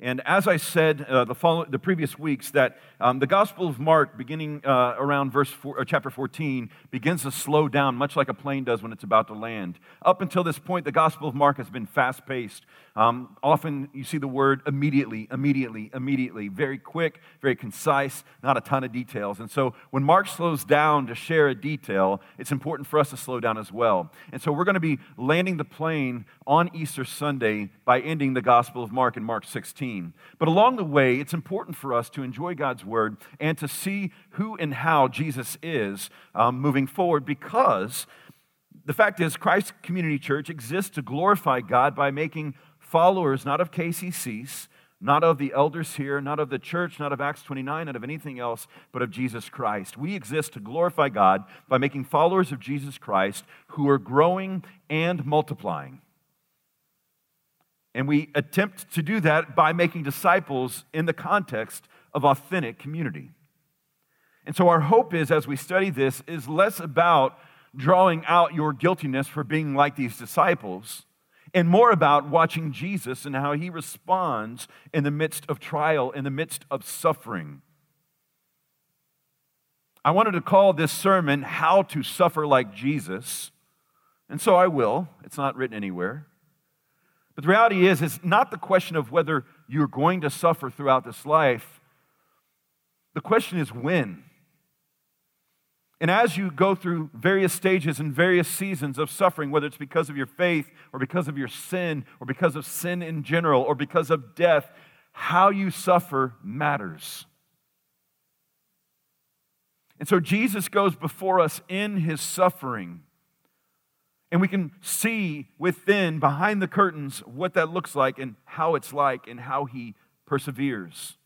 And as I said uh, the, follow, the previous weeks, that um, the Gospel of Mark, beginning uh, around verse four, uh, chapter 14, begins to slow down, much like a plane does when it's about to land. Up until this point, the Gospel of Mark has been fast paced. Um, often you see the word immediately, immediately, immediately, very quick, very concise, not a ton of details. And so when Mark slows down to share a detail, it's important for us to slow down as well. And so we're going to be landing the plane on Easter Sunday by ending the Gospel of Mark in Mark 16. But along the way, it's important for us to enjoy God's word and to see who and how Jesus is um, moving forward because the fact is, Christ Community Church exists to glorify God by making followers not of KCCs, not of the elders here, not of the church, not of Acts 29, not of anything else, but of Jesus Christ. We exist to glorify God by making followers of Jesus Christ who are growing and multiplying. And we attempt to do that by making disciples in the context of authentic community. And so our hope is as we study this is less about drawing out your guiltiness for being like these disciples and more about watching Jesus and how he responds in the midst of trial, in the midst of suffering. I wanted to call this sermon How to Suffer Like Jesus, and so I will. It's not written anywhere. But the reality is, it's not the question of whether you're going to suffer throughout this life. The question is when. And as you go through various stages and various seasons of suffering, whether it's because of your faith or because of your sin or because of sin in general or because of death, how you suffer matters. And so Jesus goes before us in his suffering. And we can see within, behind the curtains, what that looks like and how it's like and how he perseveres.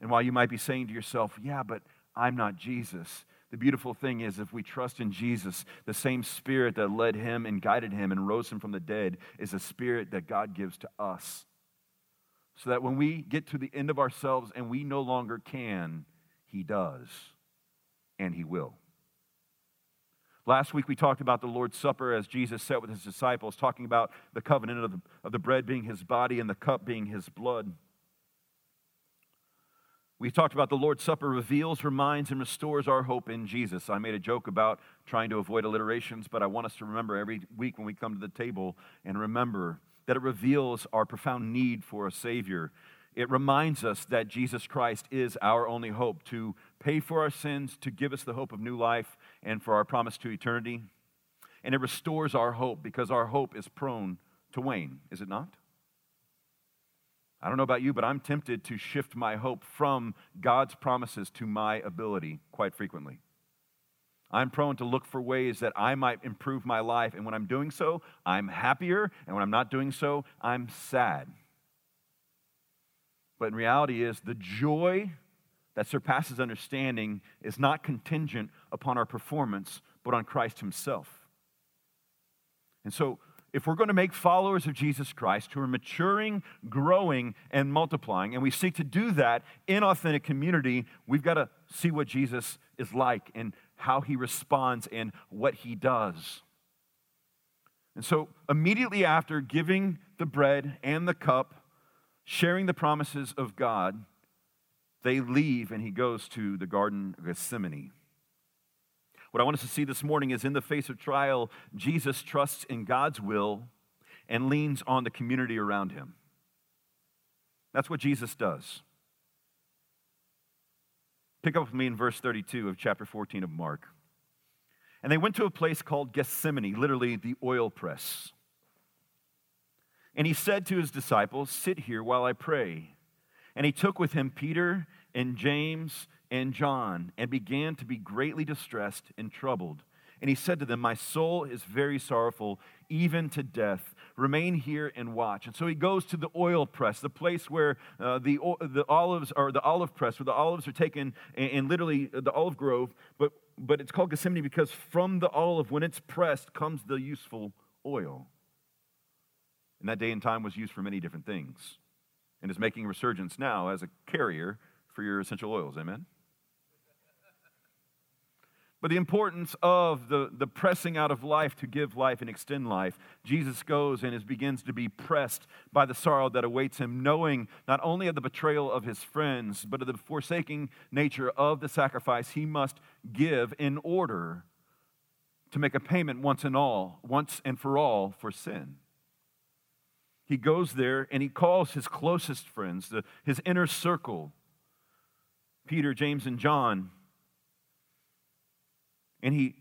And while you might be saying to yourself, yeah, but I'm not Jesus, the beautiful thing is, if we trust in Jesus, the same spirit that led him and guided him and rose him from the dead is a spirit that God gives to us. So that when we get to the end of ourselves and we no longer can, he does, and he will. Last week we talked about the Lord's Supper as Jesus sat with his disciples, talking about the covenant of the, of the bread being his body and the cup being his blood. We talked about the Lord's Supper reveals, reminds, and restores our hope in Jesus. I made a joke about trying to avoid alliterations, but I want us to remember every week when we come to the table and remember that it reveals our profound need for a Savior. It reminds us that Jesus Christ is our only hope to pay for our sins, to give us the hope of new life, and for our promise to eternity. And it restores our hope because our hope is prone to wane, is it not? I don't know about you, but I'm tempted to shift my hope from God's promises to my ability quite frequently. I'm prone to look for ways that I might improve my life, and when I'm doing so, I'm happier, and when I'm not doing so, I'm sad. But in reality is the joy that surpasses understanding is not contingent upon our performance, but on Christ himself. And so if we're going to make followers of Jesus Christ who are maturing, growing, and multiplying, and we seek to do that in authentic community, we've got to see what Jesus is like and how he responds and what he does. And so, immediately after giving the bread and the cup, sharing the promises of God, they leave and he goes to the Garden of Gethsemane. What I want us to see this morning is in the face of trial, Jesus trusts in God's will and leans on the community around him. That's what Jesus does. Pick up with me in verse 32 of chapter 14 of Mark. And they went to a place called Gethsemane, literally the oil press. And he said to his disciples, Sit here while I pray. And he took with him Peter and James and John and began to be greatly distressed and troubled. And he said to them, My soul is very sorrowful, even to death. Remain here and watch. And so he goes to the oil press, the place where uh, the, the olives are, the olive press, where the olives are taken, and, and literally uh, the olive grove. But, but it's called Gethsemane because from the olive, when it's pressed, comes the useful oil. And that day and time was used for many different things and is making resurgence now as a carrier for your essential oils. Amen? But the importance of the, the pressing out of life to give life and extend life, Jesus goes and is, begins to be pressed by the sorrow that awaits him, knowing not only of the betrayal of his friends, but of the forsaking nature of the sacrifice he must give in order to make a payment once and all, once and for all for sin. He goes there and he calls his closest friends, the, his inner circle, Peter, James, and John and he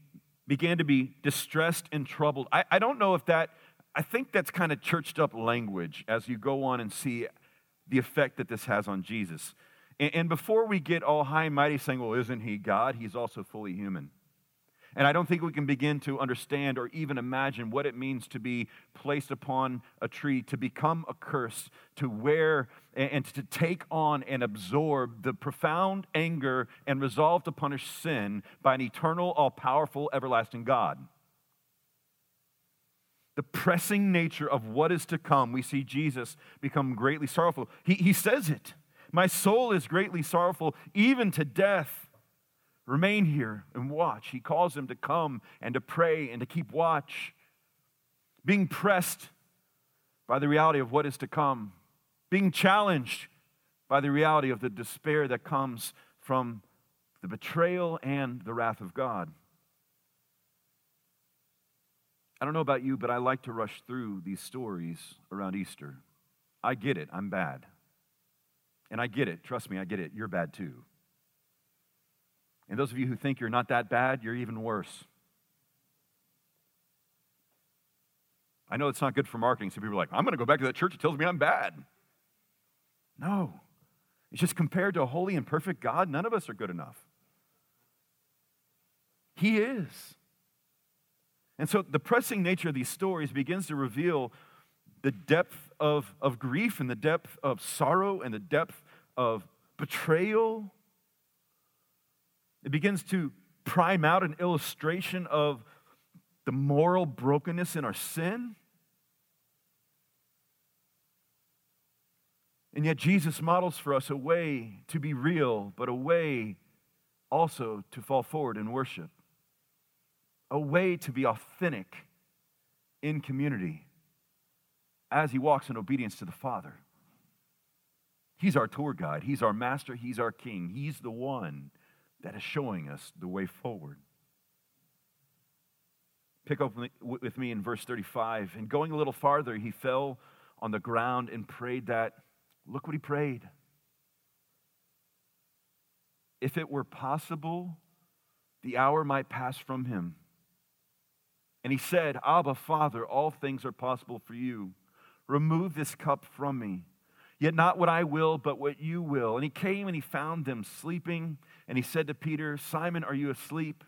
began to be distressed and troubled. I, I don't know if that, I think that's kind of churched up language as you go on and see the effect that this has on Jesus. And, and before we get all high and mighty saying, well, isn't he God? He's also fully human. And I don't think we can begin to understand or even imagine what it means to be placed upon a tree, to become a curse, to wear and to take on and absorb the profound anger and resolve to punish sin by an eternal, all powerful, everlasting God. The pressing nature of what is to come, we see Jesus become greatly sorrowful. He, he says it My soul is greatly sorrowful, even to death. Remain here and watch. He calls them to come and to pray and to keep watch, being pressed by the reality of what is to come, being challenged by the reality of the despair that comes from the betrayal and the wrath of God. I don't know about you, but I like to rush through these stories around Easter. I get it, I'm bad. And I get it, trust me, I get it, you're bad too. And those of you who think you're not that bad, you're even worse. I know it's not good for marketing. So people are like, I'm going to go back to that church that tells me I'm bad. No. It's just compared to a holy and perfect God, none of us are good enough. He is. And so the pressing nature of these stories begins to reveal the depth of, of grief and the depth of sorrow and the depth of betrayal it begins to prime out an illustration of the moral brokenness in our sin. And yet, Jesus models for us a way to be real, but a way also to fall forward in worship, a way to be authentic in community as he walks in obedience to the Father. He's our tour guide, He's our master, He's our king, He's the one that is showing us the way forward. Pick up with me in verse 35. And going a little farther, he fell on the ground and prayed that, look what he prayed. If it were possible, the hour might pass from him. And he said, Abba, Father, all things are possible for you. Remove this cup from me. Yet not what I will, but what you will. And he came and he found them sleeping. And he said to Peter, Simon, are you asleep?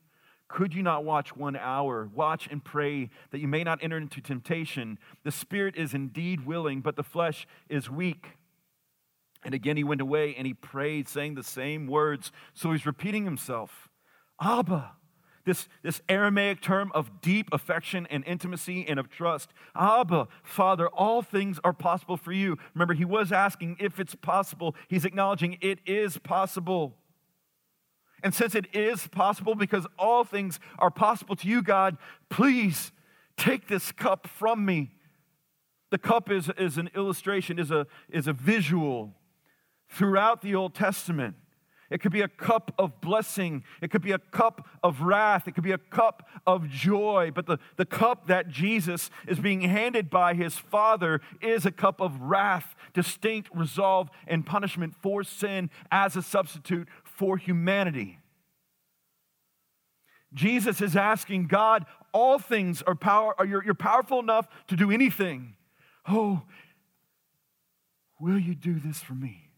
Could you not watch one hour? Watch and pray that you may not enter into temptation. The spirit is indeed willing, but the flesh is weak. And again he went away and he prayed, saying the same words. So he's repeating himself Abba, this, this Aramaic term of deep affection and intimacy and of trust. Abba, Father, all things are possible for you. Remember, he was asking if it's possible. He's acknowledging it is possible. And since it is possible, because all things are possible to you, God, please take this cup from me. The cup is, is an illustration, is a, is a visual throughout the Old Testament. It could be a cup of blessing. It could be a cup of wrath. It could be a cup of joy. But the, the cup that Jesus is being handed by his Father is a cup of wrath, distinct resolve, and punishment for sin as a substitute for humanity. Jesus is asking God, all things are power, are you're, you're powerful enough to do anything. Oh, will you do this for me?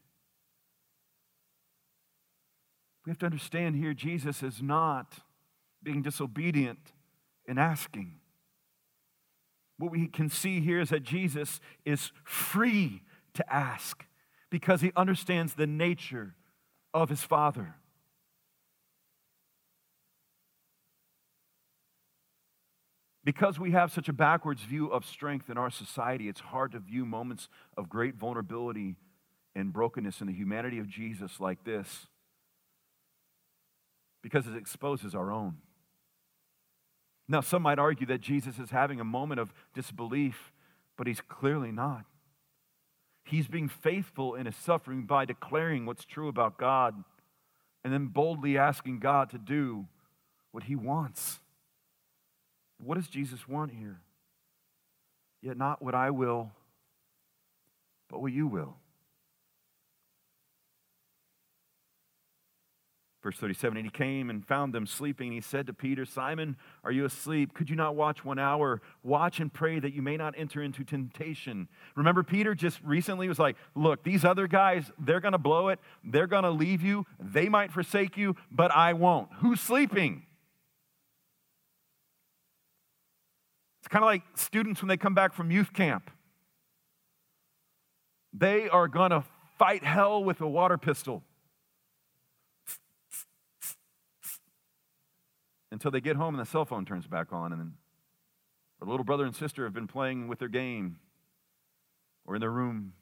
We have to understand here Jesus is not being disobedient in asking. What we can see here is that Jesus is free to ask because he understands the nature of his Father. Because we have such a backwards view of strength in our society, it's hard to view moments of great vulnerability and brokenness in the humanity of Jesus like this because it exposes our own. Now, some might argue that Jesus is having a moment of disbelief, but he's clearly not. He's being faithful in his suffering by declaring what's true about God and then boldly asking God to do what he wants. What does Jesus want here? Yet not what I will, but what you will. Verse 37 And he came and found them sleeping. He said to Peter, Simon, are you asleep? Could you not watch one hour? Watch and pray that you may not enter into temptation. Remember, Peter just recently was like, Look, these other guys, they're going to blow it. They're going to leave you. They might forsake you, but I won't. Who's sleeping? It's kind of like students when they come back from youth camp. They are going to fight hell with a water pistol. Until they get home and the cell phone turns back on, and then the little brother and sister have been playing with their game or in their room,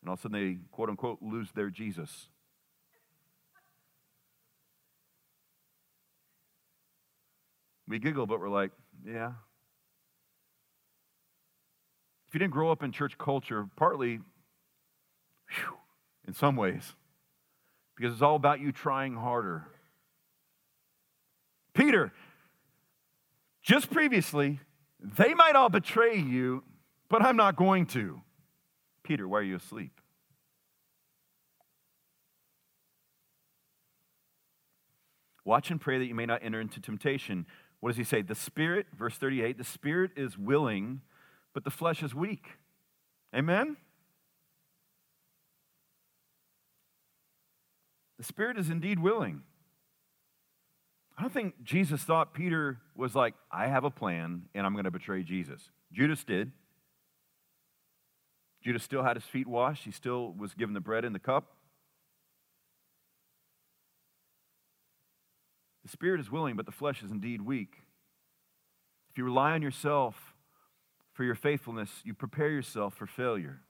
and all of a sudden they, quote unquote, lose their Jesus. We giggle, but we're like, yeah. If you didn't grow up in church culture, partly, whew, in some ways, because it's all about you trying harder Peter, just previously, they might all betray you, but I'm not going to. Peter, why are you asleep? Watch and pray that you may not enter into temptation. What does he say? The spirit, verse 38, the spirit is willing, but the flesh is weak. Amen? The spirit is indeed willing. I don't think Jesus thought Peter was like, I have a plan and I'm going to betray Jesus. Judas did. Judas still had his feet washed, he still was given the bread and the cup. The spirit is willing, but the flesh is indeed weak. If you rely on yourself for your faithfulness, you prepare yourself for failure.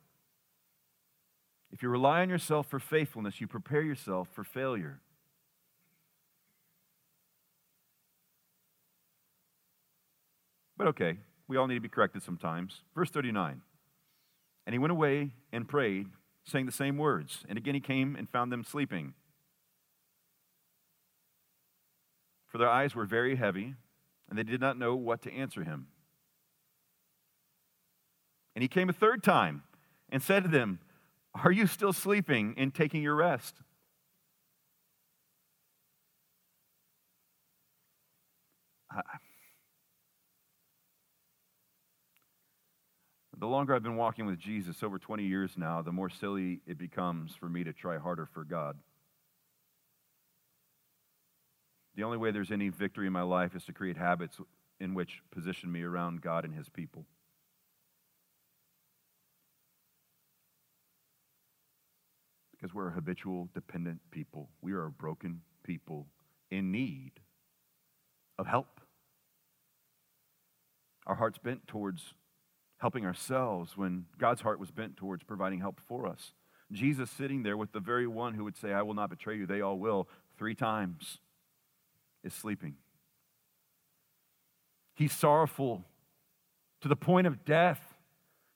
If you rely on yourself for faithfulness, you prepare yourself for failure. But okay, we all need to be corrected sometimes. Verse 39 And he went away and prayed, saying the same words. And again he came and found them sleeping. For their eyes were very heavy, and they did not know what to answer him. And he came a third time and said to them, Are you still sleeping and taking your rest? The longer I've been walking with Jesus, over 20 years now, the more silly it becomes for me to try harder for God. The only way there's any victory in my life is to create habits in which position me around God and His people. Because we're a habitual, dependent people. We are a broken people in need of help. Our heart's bent towards helping ourselves when God's heart was bent towards providing help for us. Jesus sitting there with the very one who would say, I will not betray you, they all will, three times, is sleeping. He's sorrowful to the point of death.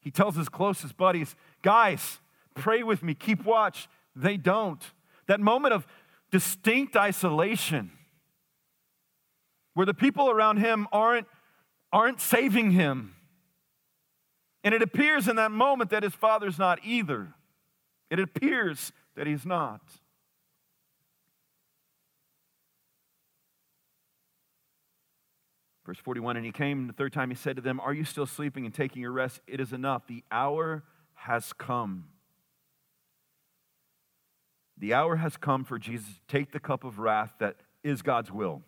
He tells his closest buddies, Guys, pray with me, keep watch. They don't. That moment of distinct isolation where the people around him aren't, aren't saving him and it appears in that moment that his father's not either. It appears that he's not. Verse 41 And he came the third time, he said to them, Are you still sleeping and taking your rest? It is enough. The hour has come. The hour has come for Jesus to take the cup of wrath that is God's will.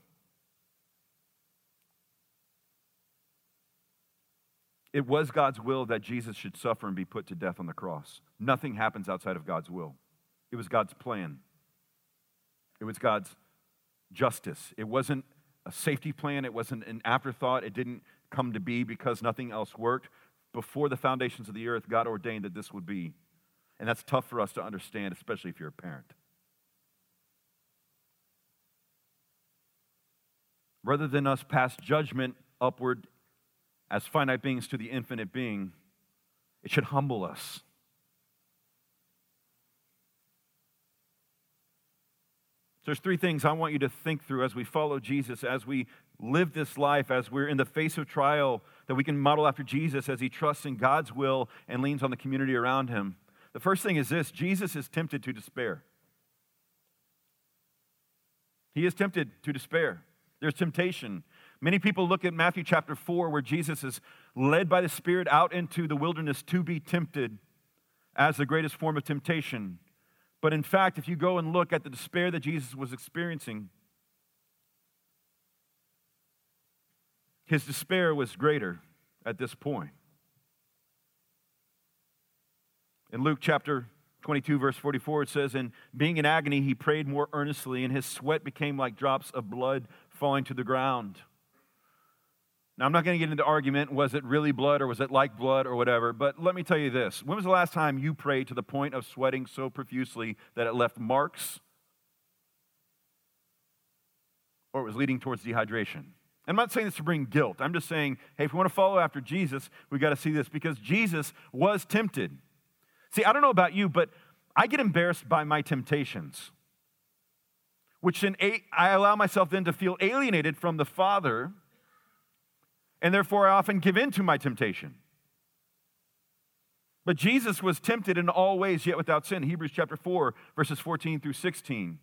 It was God's will that Jesus should suffer and be put to death on the cross. Nothing happens outside of God's will. It was God's plan. It was God's justice. It wasn't a safety plan, it wasn't an afterthought. It didn't come to be because nothing else worked. Before the foundations of the earth, God ordained that this would be. And that's tough for us to understand, especially if you're a parent. rather than us pass judgment upward as finite beings to the infinite being, it should humble us. So there's three things I want you to think through as we follow Jesus, as we live this life, as we're in the face of trial, that we can model after Jesus as he trusts in God's will and leans on the community around him. The first thing is this Jesus is tempted to despair. He is tempted to despair. There's temptation. Many people look at Matthew chapter 4, where Jesus is led by the Spirit out into the wilderness to be tempted as the greatest form of temptation. But in fact, if you go and look at the despair that Jesus was experiencing, his despair was greater at this point. In Luke chapter 22, verse 44, it says, And being in agony, he prayed more earnestly, and his sweat became like drops of blood falling to the ground. Now, I'm not going to get into argument was it really blood or was it like blood or whatever, but let me tell you this. When was the last time you prayed to the point of sweating so profusely that it left marks or it was leading towards dehydration? I'm not saying this to bring guilt. I'm just saying, hey, if we want to follow after Jesus, we've got to see this because Jesus was tempted. See, I don't know about you, but I get embarrassed by my temptations, which then I allow myself then to feel alienated from the Father and therefore I often give in to my temptation. But Jesus was tempted in all ways, yet without sin. Hebrews chapter 4, verses 14 through 16.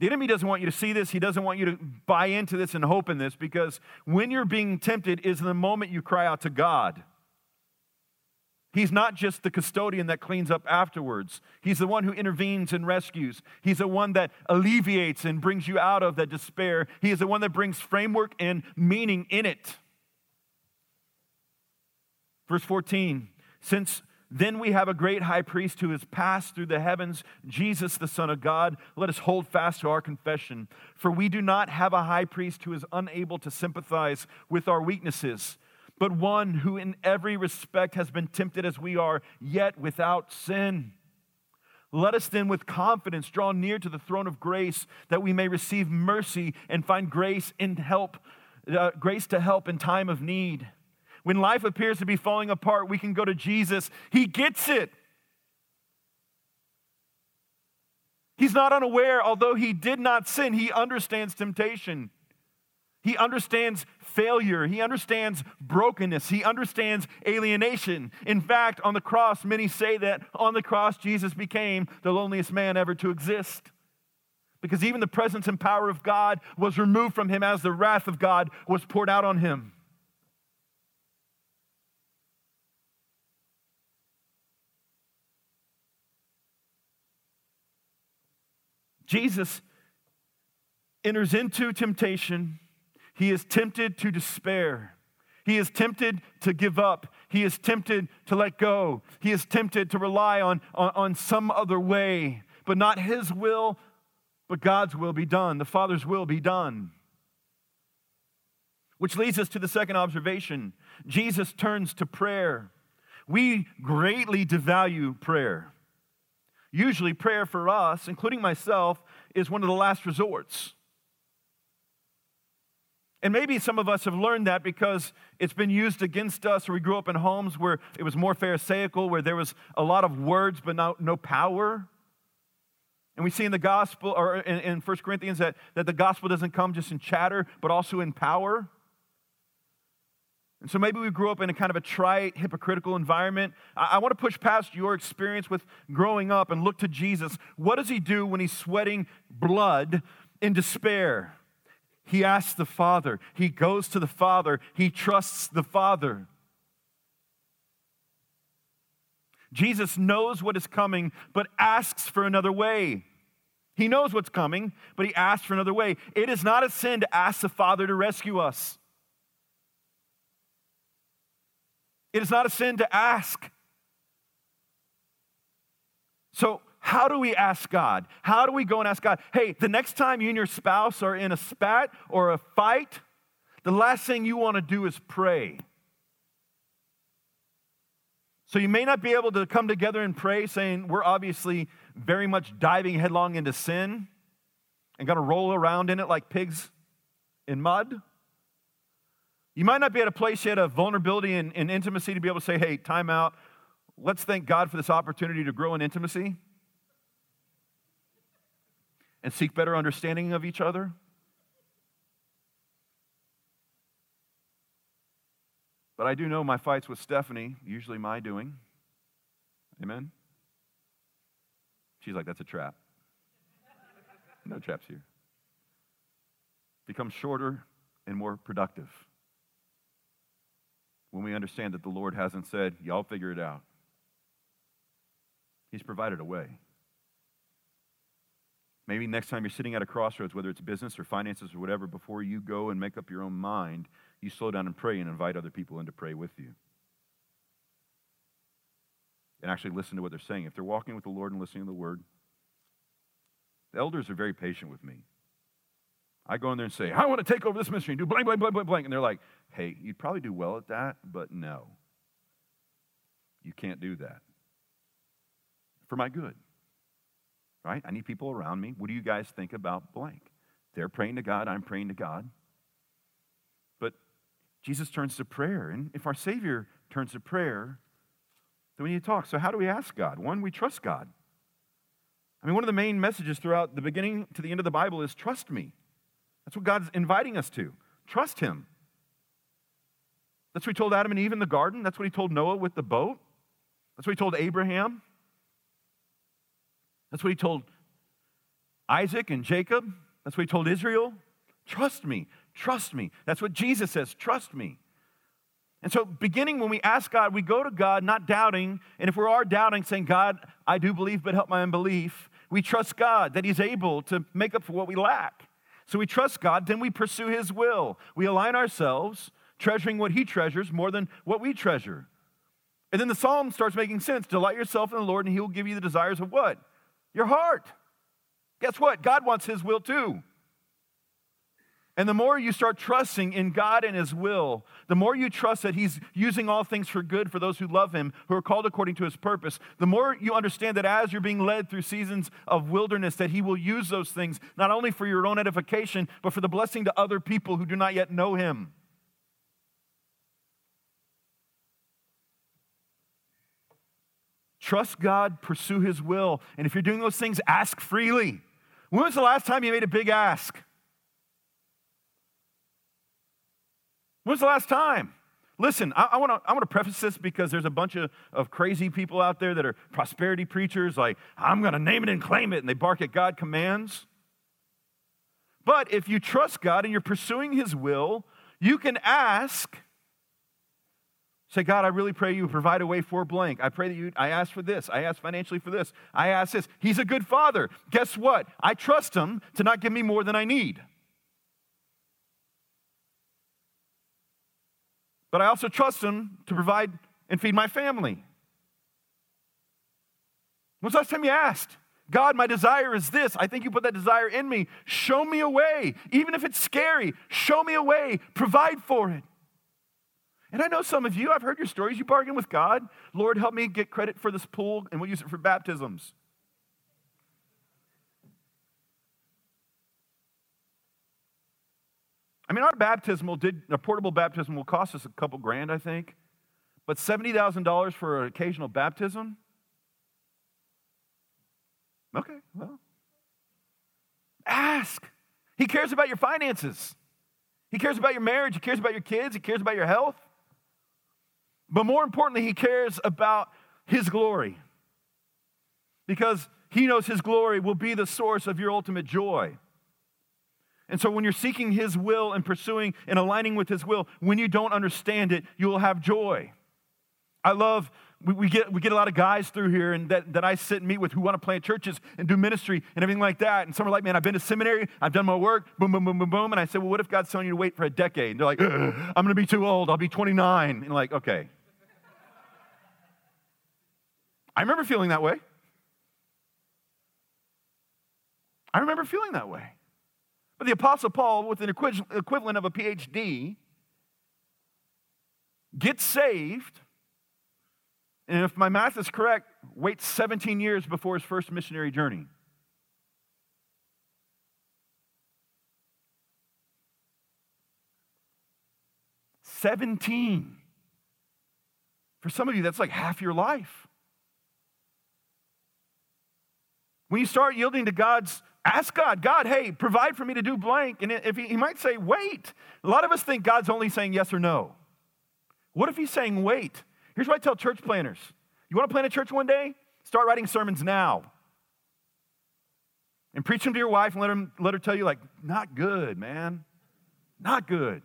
The enemy doesn't want you to see this. He doesn't want you to buy into this and hope in this because when you're being tempted is the moment you cry out to God. He's not just the custodian that cleans up afterwards. He's the one who intervenes and rescues. He's the one that alleviates and brings you out of that despair. He is the one that brings framework and meaning in it. Verse 14 Since then we have a great high priest who has passed through the heavens, Jesus, the Son of God. Let us hold fast to our confession. For we do not have a high priest who is unable to sympathize with our weaknesses but one who in every respect has been tempted as we are, yet without sin. Let us then with confidence draw near to the throne of grace that we may receive mercy and find grace in help, uh, grace to help in time of need. When life appears to be falling apart, we can go to Jesus. He gets it. He's not unaware, although he did not sin, he understands temptation. He understands failure. He understands brokenness. He understands alienation. In fact, on the cross, many say that on the cross, Jesus became the loneliest man ever to exist. Because even the presence and power of God was removed from him as the wrath of God was poured out on him. Jesus enters into temptation he is tempted to despair. He is tempted to give up. He is tempted to let go. He is tempted to rely on, on, on, some other way, but not his will, but God's will be done. The Father's will be done. Which leads us to the second observation Jesus turns to prayer. We greatly devalue prayer. Usually, prayer for us, including myself, is one of the last resorts. And maybe some of us have learned that because it's been used against us, or we grew up in homes where it was more Pharisaical, where there was a lot of words but no, no power. And we see in the gospel, or in, in 1 Corinthians, that, that the gospel doesn't come just in chatter, but also in power. And so maybe we grew up in a kind of a trite, hypocritical environment. I, I want to push past your experience with growing up and look to Jesus. What does he do when he's sweating blood in despair? He asks the Father. He goes to the Father. He trusts the Father. Jesus knows what is coming, but asks for another way. He knows what's coming, but he asks for another way. It is not a sin to ask the Father to rescue us. It is not a sin to ask. So, how do we ask God? How do we go and ask God, hey, the next time you and your spouse are in a spat or a fight, the last thing you want to do is pray. So you may not be able to come together and pray, saying, we're obviously very much diving headlong into sin and going to roll around in it like pigs in mud. You might not be at a place yet of vulnerability and, and intimacy to be able to say, hey, time out. Let's thank God for this opportunity to grow in intimacy and seek better understanding of each other. But I do know my fights with Stephanie, usually my doing. Amen? She's like, that's a trap. No traps here. Become shorter and more productive when we understand that the Lord hasn't said, y'all figure it out. He's provided a way. Maybe next time you're sitting at a crossroads, whether it's business or finances or whatever, before you go and make up your own mind, you slow down and pray and invite other people in to pray with you. And actually listen to what they're saying. If they're walking with the Lord and listening to the word, the elders are very patient with me. I go in there and say, I want to take over this ministry and do blank, blank, blank, blank, blank. And they're like, hey, you'd probably do well at that, but no. You can't do that. For my good. Right? I need people around me. What do you guys think about blank? They're praying to God, I'm praying to God. But Jesus turns to prayer. And if our Savior turns to prayer, then we need to talk. So, how do we ask God? One, we trust God. I mean, one of the main messages throughout the beginning to the end of the Bible is trust me. That's what God's inviting us to. Trust Him. That's what He told Adam and Eve in the garden. That's what He told Noah with the boat. That's what He told Abraham. That's what He told Isaac and Jacob. That's what He told Israel. Trust me. Trust me. That's what Jesus says. Trust me. And so, beginning when we ask God, we go to God not doubting. And if we are doubting, saying, God, I do believe, but help my unbelief, we trust God that He's able to make up for what we lack. So we trust God, then we pursue His will. We align ourselves, treasuring what He treasures more than what we treasure. And then the psalm starts making sense. Delight yourself in the Lord, and He will give you the desires of what? Your heart. Guess what? God wants His will too. And the more you start trusting in God and His will, the more you trust that He's using all things for good for those who love Him, who are called according to His purpose, the more you understand that as you're being led through seasons of wilderness, that He will use those things not only for your own edification, but for the blessing to other people who do not yet know Him. Trust God, pursue His will. And if you're doing those things, ask freely. When was the last time you made a big ask? When was the last time? Listen, I, want to I wanna preface this because there's a bunch of, of crazy people out there that are prosperity preachers, like, I'm going to name it and claim it, and they bark at God commands. But if you trust God and you're pursuing His will, you can ask, say, God, I really pray you provide a way for blank. I pray that you, I ask for this. I ask financially for this. I ask this. He's a good father. Guess what? I trust Him to not give me more than I need. but I also trust Him to provide and feed my family. When's the last time you asked? God, my desire is this. I think you put that desire in me. Show me a way. Even if it's scary, show me a way. Provide for it. And I know some of you, I've heard your stories. You bargain with God. Lord, help me get credit for this pool, and we'll use it for baptisms. I mean, our baptismal did, a portable baptism will cost us a couple grand, I think. But $70,000 for an occasional baptism? Okay, well. Ask. He cares about your finances. He cares about your marriage. He cares about your kids. He cares about your health. But more importantly, he cares about his glory. Because he knows his glory will be the source of your ultimate joy. And so, when you're seeking His will and pursuing and aligning with His will, when you don't understand it, you will have joy. I love, we, we, get, we get a lot of guys through here and that, that I sit and meet with who want to plant churches and do ministry and everything like that. And some are like, man, I've been to seminary, I've done my work, boom, boom, boom, boom, boom. And I said, well, what if God's telling you to wait for a decade? And they're like, I'm going to be too old, I'll be 29. And like, okay. I remember feeling that way. I remember feeling that way. But the Apostle Paul, with an equivalent of a PhD, gets saved, and if my math is correct, waits 17 years before his first missionary journey. 17. For some of you, that's like half your life. When you start yielding to God's, ask God, God, hey, provide for me to do blank. And if he, he might say, wait. A lot of us think God's only saying yes or no. What if he's saying wait? Here's what I tell church planners you want to plant a church one day? Start writing sermons now. And preach them to your wife and let, them, let her tell you, like, not good, man. Not good.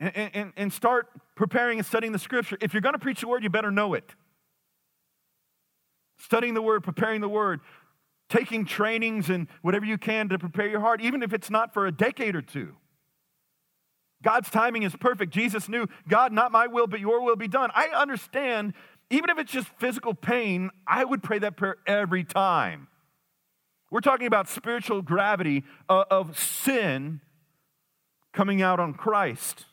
And, and, and start preparing and studying the scripture. If you're going to preach the word, you better know it. Studying the word, preparing the word, taking trainings and whatever you can to prepare your heart, even if it's not for a decade or two. God's timing is perfect. Jesus knew, God, not my will, but your will be done. I understand, even if it's just physical pain, I would pray that prayer every time. We're talking about spiritual gravity uh, of sin coming out on Christ.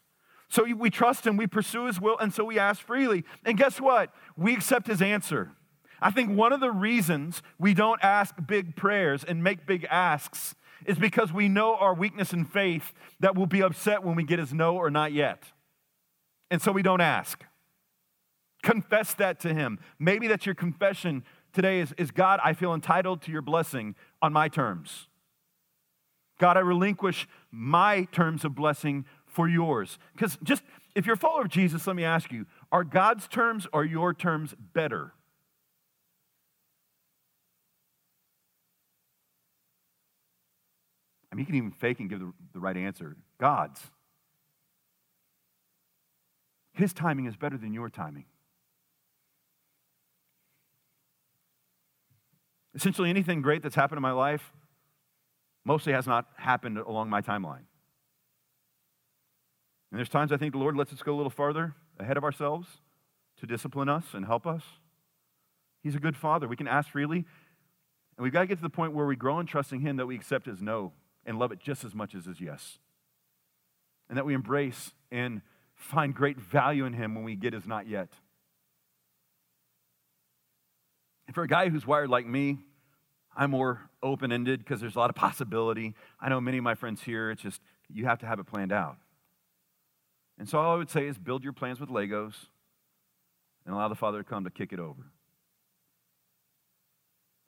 So we trust him, we pursue his will, and so we ask freely. And guess what? We accept his answer. I think one of the reasons we don't ask big prayers and make big asks is because we know our weakness in faith that we'll be upset when we get his no or not yet. And so we don't ask. Confess that to him. Maybe that's your confession today is, is God, I feel entitled to your blessing on my terms. God, I relinquish my terms of blessing for yours. Because just if you're a follower of Jesus, let me ask you are God's terms or your terms better? I mean, you can even fake and give the, the right answer. God's. His timing is better than your timing. Essentially, anything great that's happened in my life mostly has not happened along my timeline. And there's times I think the Lord lets us go a little farther ahead of ourselves to discipline us and help us. He's a good father. We can ask freely. And we've got to get to the point where we grow in trusting Him that we accept His no and love it just as much as his yes. And that we embrace and find great value in him when we get his not yet. And for a guy who's wired like me, I'm more open ended because there's a lot of possibility. I know many of my friends here, it's just you have to have it planned out. And so all I would say is build your plans with Legos and allow the Father to come to kick it over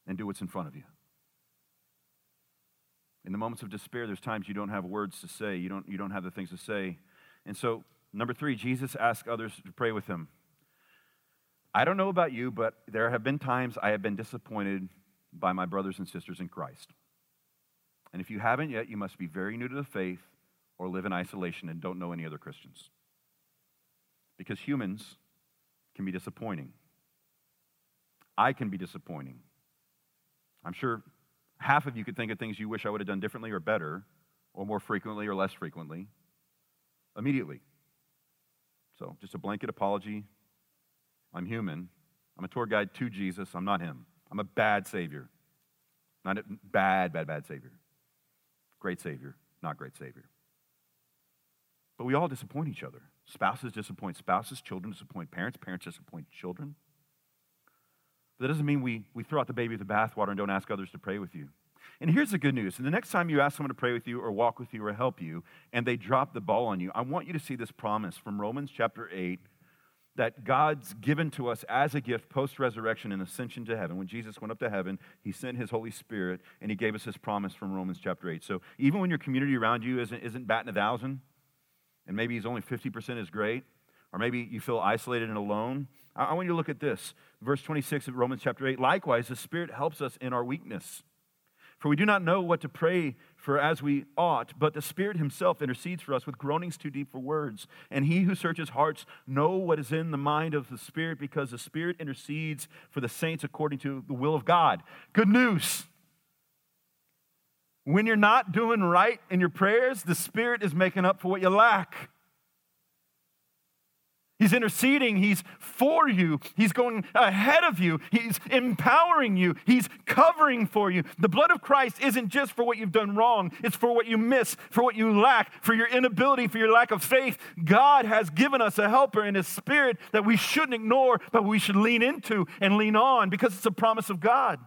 and do what's in front of you. In the moments of despair, there's times you don't have words to say, you don't, you don't have the things to say. And so, number three, Jesus asked others to pray with him. I don't know about you, but there have been times I have been disappointed by my brothers and sisters in Christ. And if you haven't yet, you must be very new to the faith or live in isolation and don't know any other Christians. Because humans can be disappointing. I can be disappointing. I'm sure half of you could think of things you wish I would have done differently or better, or more frequently or less frequently, immediately. So, just a blanket apology. I'm human. I'm a tour guide to Jesus. I'm not him. I'm a bad Savior. Not a bad, bad, bad Savior. Great Savior, not great Savior. But we all disappoint each other. Spouses disappoint spouses, children disappoint parents, parents disappoint children. But that doesn't mean we, we throw out the baby with the bathwater and don't ask others to pray with you. And here's the good news. And the next time you ask someone to pray with you or walk with you or help you, and they drop the ball on you, I want you to see this promise from Romans chapter 8 that God's given to us as a gift post resurrection and ascension to heaven. When Jesus went up to heaven, he sent his Holy Spirit and he gave us his promise from Romans chapter 8. So even when your community around you isn't, isn't batting a thousand, and maybe he's only 50% is great, or maybe you feel isolated and alone, I want you to look at this. Verse 26 of Romans chapter 8. Likewise, the Spirit helps us in our weakness. For we do not know what to pray for as we ought, but the Spirit Himself intercedes for us with groanings too deep for words. And He who searches hearts know what is in the mind of the Spirit, because the Spirit intercedes for the saints according to the will of God. Good news. When you're not doing right in your prayers, the Spirit is making up for what you lack. He's interceding. He's for you. He's going ahead of you. He's empowering you. He's covering for you. The blood of Christ isn't just for what you've done wrong, it's for what you miss, for what you lack, for your inability, for your lack of faith. God has given us a helper in His Spirit that we shouldn't ignore, but we should lean into and lean on because it's a promise of God.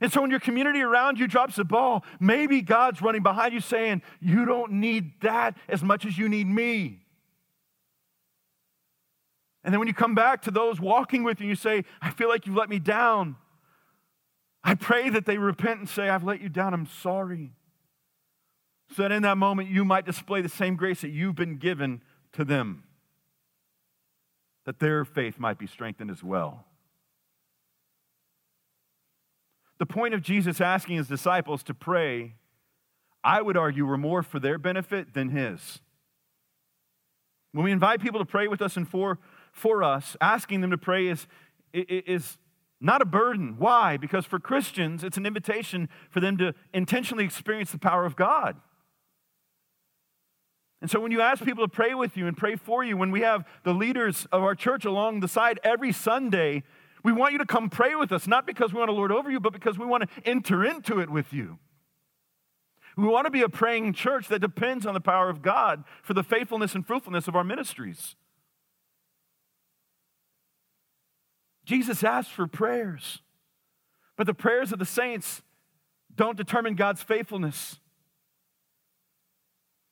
And so when your community around you drops the ball, maybe God's running behind you saying, You don't need that as much as you need me. And then when you come back to those walking with you, you say, I feel like you've let me down. I pray that they repent and say, I've let you down. I'm sorry. So that in that moment you might display the same grace that you've been given to them, that their faith might be strengthened as well. The point of Jesus asking his disciples to pray, I would argue, were more for their benefit than his. When we invite people to pray with us and for, for us, asking them to pray is, is not a burden. Why? Because for Christians, it's an invitation for them to intentionally experience the power of God. And so when you ask people to pray with you and pray for you, when we have the leaders of our church along the side every Sunday, we want you to come pray with us, not because we want to lord over you, but because we want to enter into it with you. We want to be a praying church that depends on the power of God for the faithfulness and fruitfulness of our ministries. Jesus asked for prayers, but the prayers of the saints don't determine God's faithfulness.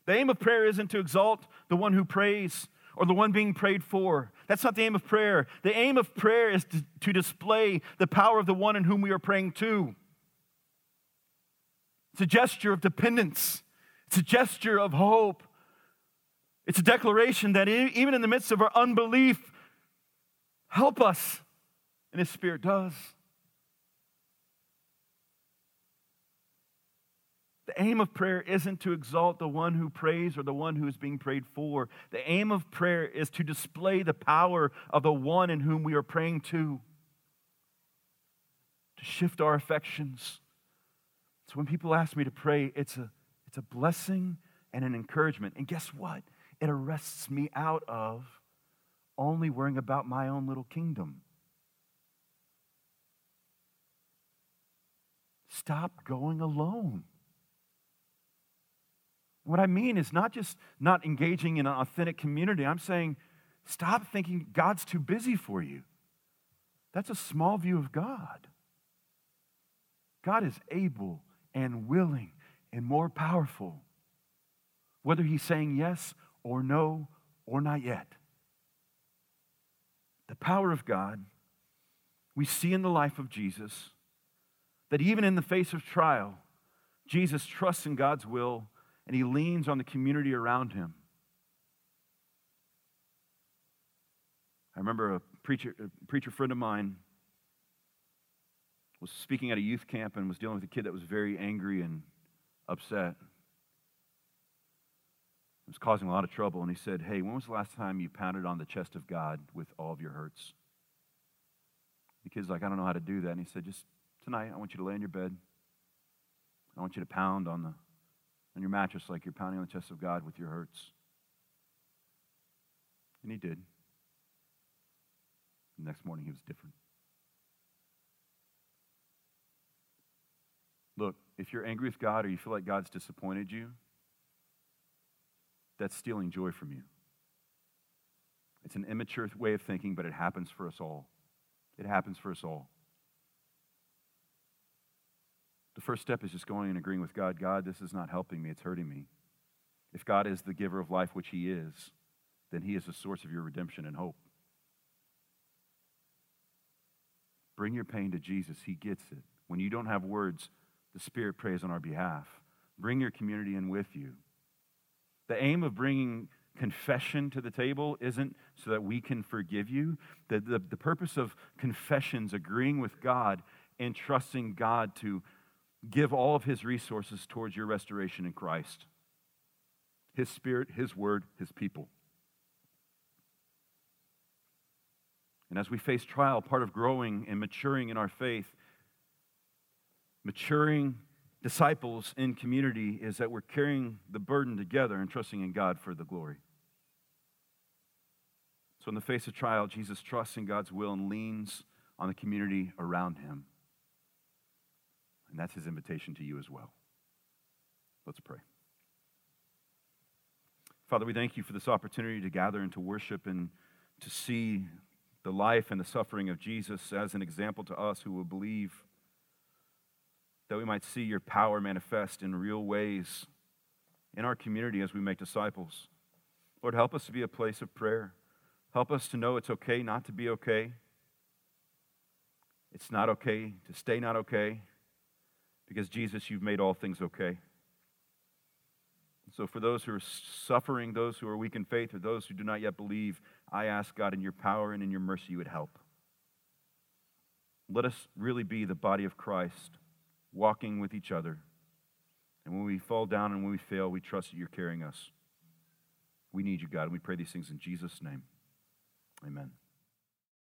The aim of prayer isn't to exalt the one who prays or the one being prayed for. That's not the aim of prayer. The aim of prayer is to, to display the power of the one in whom we are praying to. It's a gesture of dependence, it's a gesture of hope. It's a declaration that even in the midst of our unbelief, help us. And His Spirit does. The aim of prayer isn't to exalt the one who prays or the one who is being prayed for. The aim of prayer is to display the power of the one in whom we are praying to, to shift our affections. So when people ask me to pray, it's a, it's a blessing and an encouragement. And guess what? It arrests me out of only worrying about my own little kingdom. Stop going alone. What I mean is not just not engaging in an authentic community, I'm saying stop thinking God's too busy for you. That's a small view of God. God is able and willing and more powerful, whether He's saying yes or no or not yet. The power of God we see in the life of Jesus that even in the face of trial, Jesus trusts in God's will and he leans on the community around him. I remember a preacher, a preacher friend of mine was speaking at a youth camp and was dealing with a kid that was very angry and upset. It was causing a lot of trouble. And he said, Hey, when was the last time you pounded on the chest of God with all of your hurts? The kid's like, I don't know how to do that. And he said, Just tonight, I want you to lay in your bed. I want you to pound on the on your mattress like you're pounding on the chest of God with your hurts. And he did. The next morning, he was different. Look, if you're angry with God or you feel like God's disappointed you, that's stealing joy from you. It's an immature way of thinking, but it happens for us all. It happens for us all. The first step is just going and agreeing with God God, this is not helping me, it's hurting me. If God is the giver of life, which He is, then He is the source of your redemption and hope. Bring your pain to Jesus, He gets it. When you don't have words, the Spirit prays on our behalf. Bring your community in with you. The aim of bringing confession to the table isn't so that we can forgive you. The, the, the purpose of confessions, agreeing with God and trusting God to give all of his resources towards your restoration in Christ his spirit, his word, his people. And as we face trial, part of growing and maturing in our faith, maturing disciples in community, is that we're carrying the burden together and trusting in God for the glory. So, in the face of trial, Jesus trusts in God's will and leans on the community around him. And that's his invitation to you as well. Let's pray. Father, we thank you for this opportunity to gather and to worship and to see the life and the suffering of Jesus as an example to us who will believe. that we might see your power manifest in real ways in our community as we make disciples. Lord, help us to be a place of prayer. Help us to know it's okay not to be okay. It's not okay to stay not okay because, Jesus, you've made all things okay. So, for those who are suffering, those who are weak in faith, or those who do not yet believe, I ask God in your power and in your mercy you would help. Let us really be the body of Christ, walking with each other. And when we fall down and when we fail, we trust that you're carrying us. We need you, God, and we pray these things in Jesus' name. Amen.